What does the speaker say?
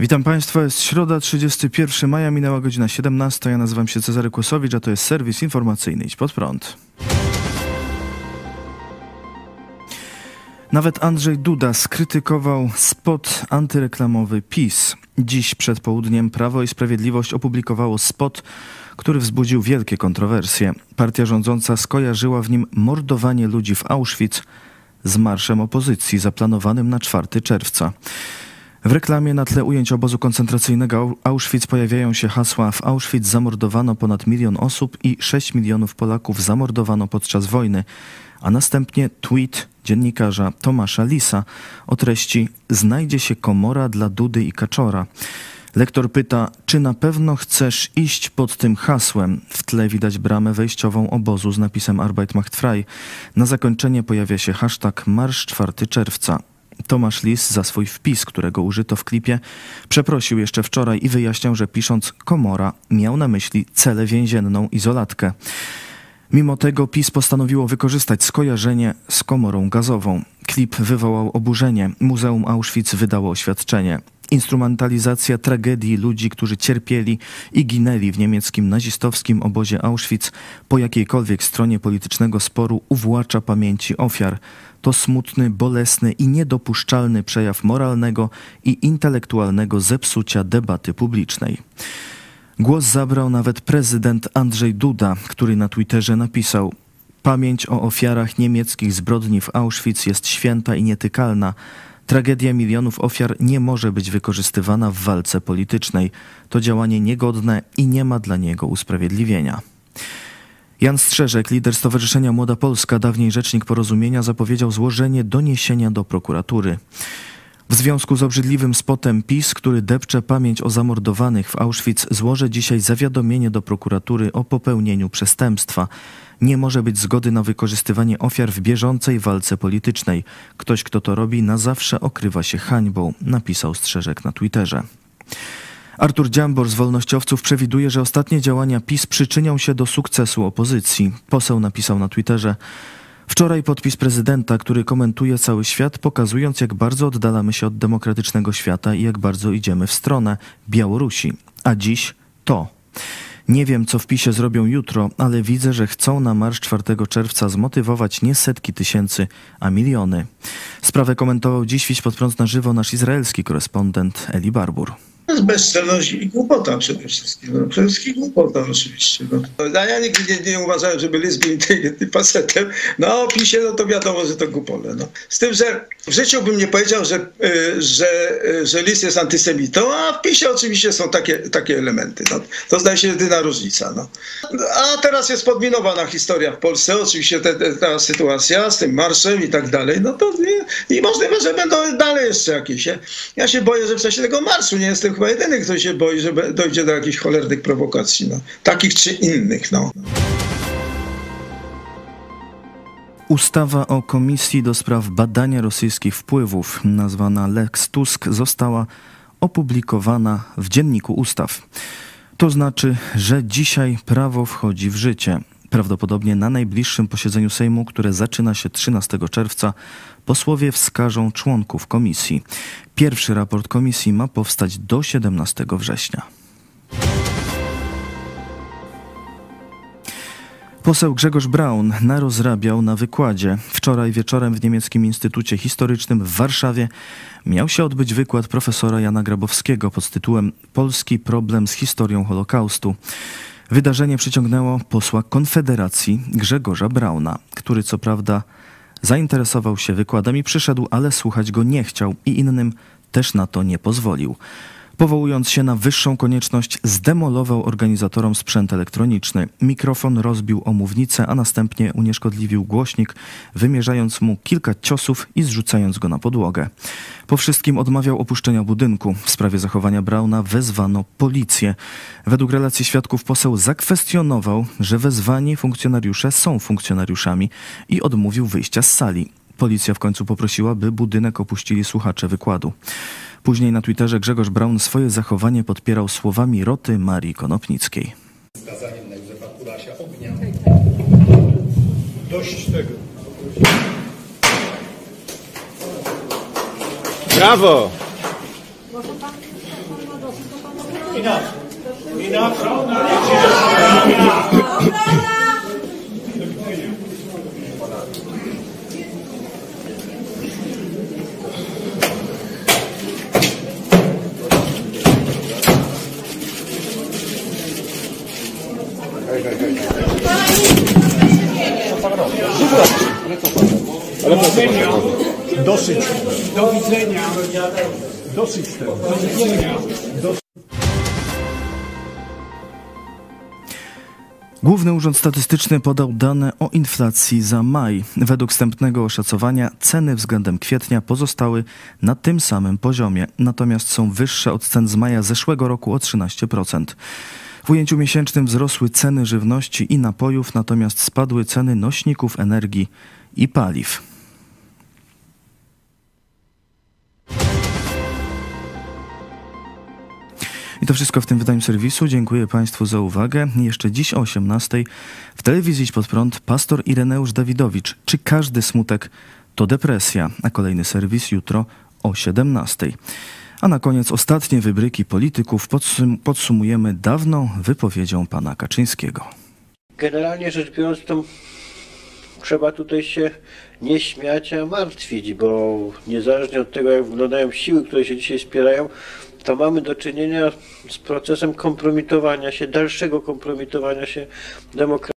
Witam Państwa, jest środa, 31 maja, minęła godzina 17. Ja nazywam się Cezary Kłosowicz, a to jest serwis informacyjny Idź Pod Prąd. Nawet Andrzej Duda skrytykował spot antyreklamowy PiS. Dziś przed południem Prawo i Sprawiedliwość opublikowało spot, który wzbudził wielkie kontrowersje. Partia rządząca skojarzyła w nim mordowanie ludzi w Auschwitz z marszem opozycji zaplanowanym na 4 czerwca. W reklamie na tle ujęć obozu koncentracyjnego Auschwitz pojawiają się hasła w Auschwitz zamordowano ponad milion osób i 6 milionów Polaków zamordowano podczas wojny, a następnie tweet dziennikarza Tomasza Lisa o treści znajdzie się komora dla Dudy i Kaczora. Lektor pyta, czy na pewno chcesz iść pod tym hasłem? W tle widać bramę wejściową obozu z napisem Arbeit macht frei. Na zakończenie pojawia się hashtag Marsz 4 czerwca. Tomasz Lis za swój wpis, którego użyto w klipie, przeprosił jeszcze wczoraj i wyjaśniał, że pisząc komora miał na myśli celę więzienną izolatkę. Mimo tego PiS postanowiło wykorzystać skojarzenie z komorą gazową. Klip wywołał oburzenie. Muzeum Auschwitz wydało oświadczenie. Instrumentalizacja tragedii ludzi, którzy cierpieli i ginęli w niemieckim nazistowskim obozie Auschwitz po jakiejkolwiek stronie politycznego sporu uwłacza pamięci ofiar. To smutny, bolesny i niedopuszczalny przejaw moralnego i intelektualnego zepsucia debaty publicznej. Głos zabrał nawet prezydent Andrzej Duda, który na Twitterze napisał: Pamięć o ofiarach niemieckich zbrodni w Auschwitz jest święta i nietykalna. Tragedia milionów ofiar nie może być wykorzystywana w walce politycznej. To działanie niegodne i nie ma dla niego usprawiedliwienia. Jan Strzeżek, lider Stowarzyszenia Młoda Polska, dawniej rzecznik porozumienia, zapowiedział złożenie doniesienia do prokuratury. W związku z obrzydliwym spotem PiS, który depcze pamięć o zamordowanych w Auschwitz, złożę dzisiaj zawiadomienie do prokuratury o popełnieniu przestępstwa. Nie może być zgody na wykorzystywanie ofiar w bieżącej walce politycznej. Ktoś, kto to robi, na zawsze okrywa się hańbą, napisał Strzeżek na Twitterze. Artur Dziambor z Wolnościowców przewiduje, że ostatnie działania PiS przyczynią się do sukcesu opozycji. Poseł napisał na Twitterze: Wczoraj podpis prezydenta, który komentuje cały świat, pokazując, jak bardzo oddalamy się od demokratycznego świata i jak bardzo idziemy w stronę Białorusi. A dziś to. Nie wiem, co w PiSie zrobią jutro, ale widzę, że chcą na marsz 4 czerwca zmotywować nie setki tysięcy, a miliony. Sprawę komentował dziś Wiś pod prąd na żywo nasz izraelski korespondent Eli Barbur. To jest bezczelność i głupota przede wszystkim. No, przede wszystkim głupota oczywiście. No. Ja nigdy nie, nie uważałem, żeby Lis był inteligentnym facetem. No o PiSie, no to wiadomo, że to głupole. No. Z tym, że w życiu bym nie powiedział, że, y, że, y, że Lis jest antysemitą, a w PiSie oczywiście są takie, takie elementy. No. To zdaje się jedyna różnica. No. A teraz jest podminowana historia w Polsce, oczywiście te, te, ta sytuacja z tym marszem i tak dalej, no to i, i możliwe, że będą dalej jeszcze jakieś. Ja się boję, że w czasie tego marszu nie jestem chyba jedyny, kto się boi, że dojdzie do jakichś cholernych prowokacji, no. takich czy innych. No. Ustawa o Komisji do Spraw Badania Rosyjskich Wpływów, nazwana Lex Tusk, została opublikowana w Dzienniku Ustaw. To znaczy, że dzisiaj prawo wchodzi w życie. Prawdopodobnie na najbliższym posiedzeniu Sejmu, które zaczyna się 13 czerwca, posłowie wskażą członków komisji. Pierwszy raport komisji ma powstać do 17 września. Poseł Grzegorz Braun narozrabiał na wykładzie. Wczoraj wieczorem w Niemieckim Instytucie Historycznym w Warszawie miał się odbyć wykład profesora Jana Grabowskiego pod tytułem Polski problem z historią Holokaustu. Wydarzenie przyciągnęło posła Konfederacji Grzegorza Brauna, który co prawda zainteresował się wykładem i przyszedł, ale słuchać go nie chciał i innym też na to nie pozwolił. Powołując się na wyższą konieczność, zdemolował organizatorom sprzęt elektroniczny. Mikrofon rozbił o mównicę, a następnie unieszkodliwił głośnik, wymierzając mu kilka ciosów i zrzucając go na podłogę. Po wszystkim odmawiał opuszczenia budynku. W sprawie zachowania Brauna wezwano policję. Według relacji świadków poseł zakwestionował, że wezwani funkcjonariusze są funkcjonariuszami i odmówił wyjścia z sali. Policja w końcu poprosiła, by budynek opuścili słuchacze wykładu. Później na Twitterze Grzegorz Braun swoje zachowanie podpierał słowami roty Marii Konopnickiej. Skazaniem na Józefa Kurasia ognia. Dość tego. Brawo! Dosyć. Do widzenia. Dosyć tego. Do widzenia. Główny Urząd Statystyczny podał dane o inflacji za maj. Według wstępnego oszacowania ceny względem kwietnia pozostały na tym samym poziomie, natomiast są wyższe od cen z maja zeszłego roku o 13%. W ujęciu miesięcznym wzrosły ceny żywności i napojów, natomiast spadły ceny nośników energii i paliw. To wszystko w tym wydaniu serwisu. Dziękuję Państwu za uwagę. Jeszcze dziś o 18 w telewizji Idź Pod Prąd pastor Ireneusz Dawidowicz. Czy każdy smutek to depresja? A kolejny serwis jutro o 17. A na koniec ostatnie wybryki polityków podsum- podsumujemy dawną wypowiedzią pana Kaczyńskiego. Generalnie rzecz biorąc, to trzeba tutaj się nie śmiać, a martwić, bo niezależnie od tego, jak wyglądają siły, które się dzisiaj spierają, to mamy do czynienia z procesem kompromitowania się, dalszego kompromitowania się demokracji.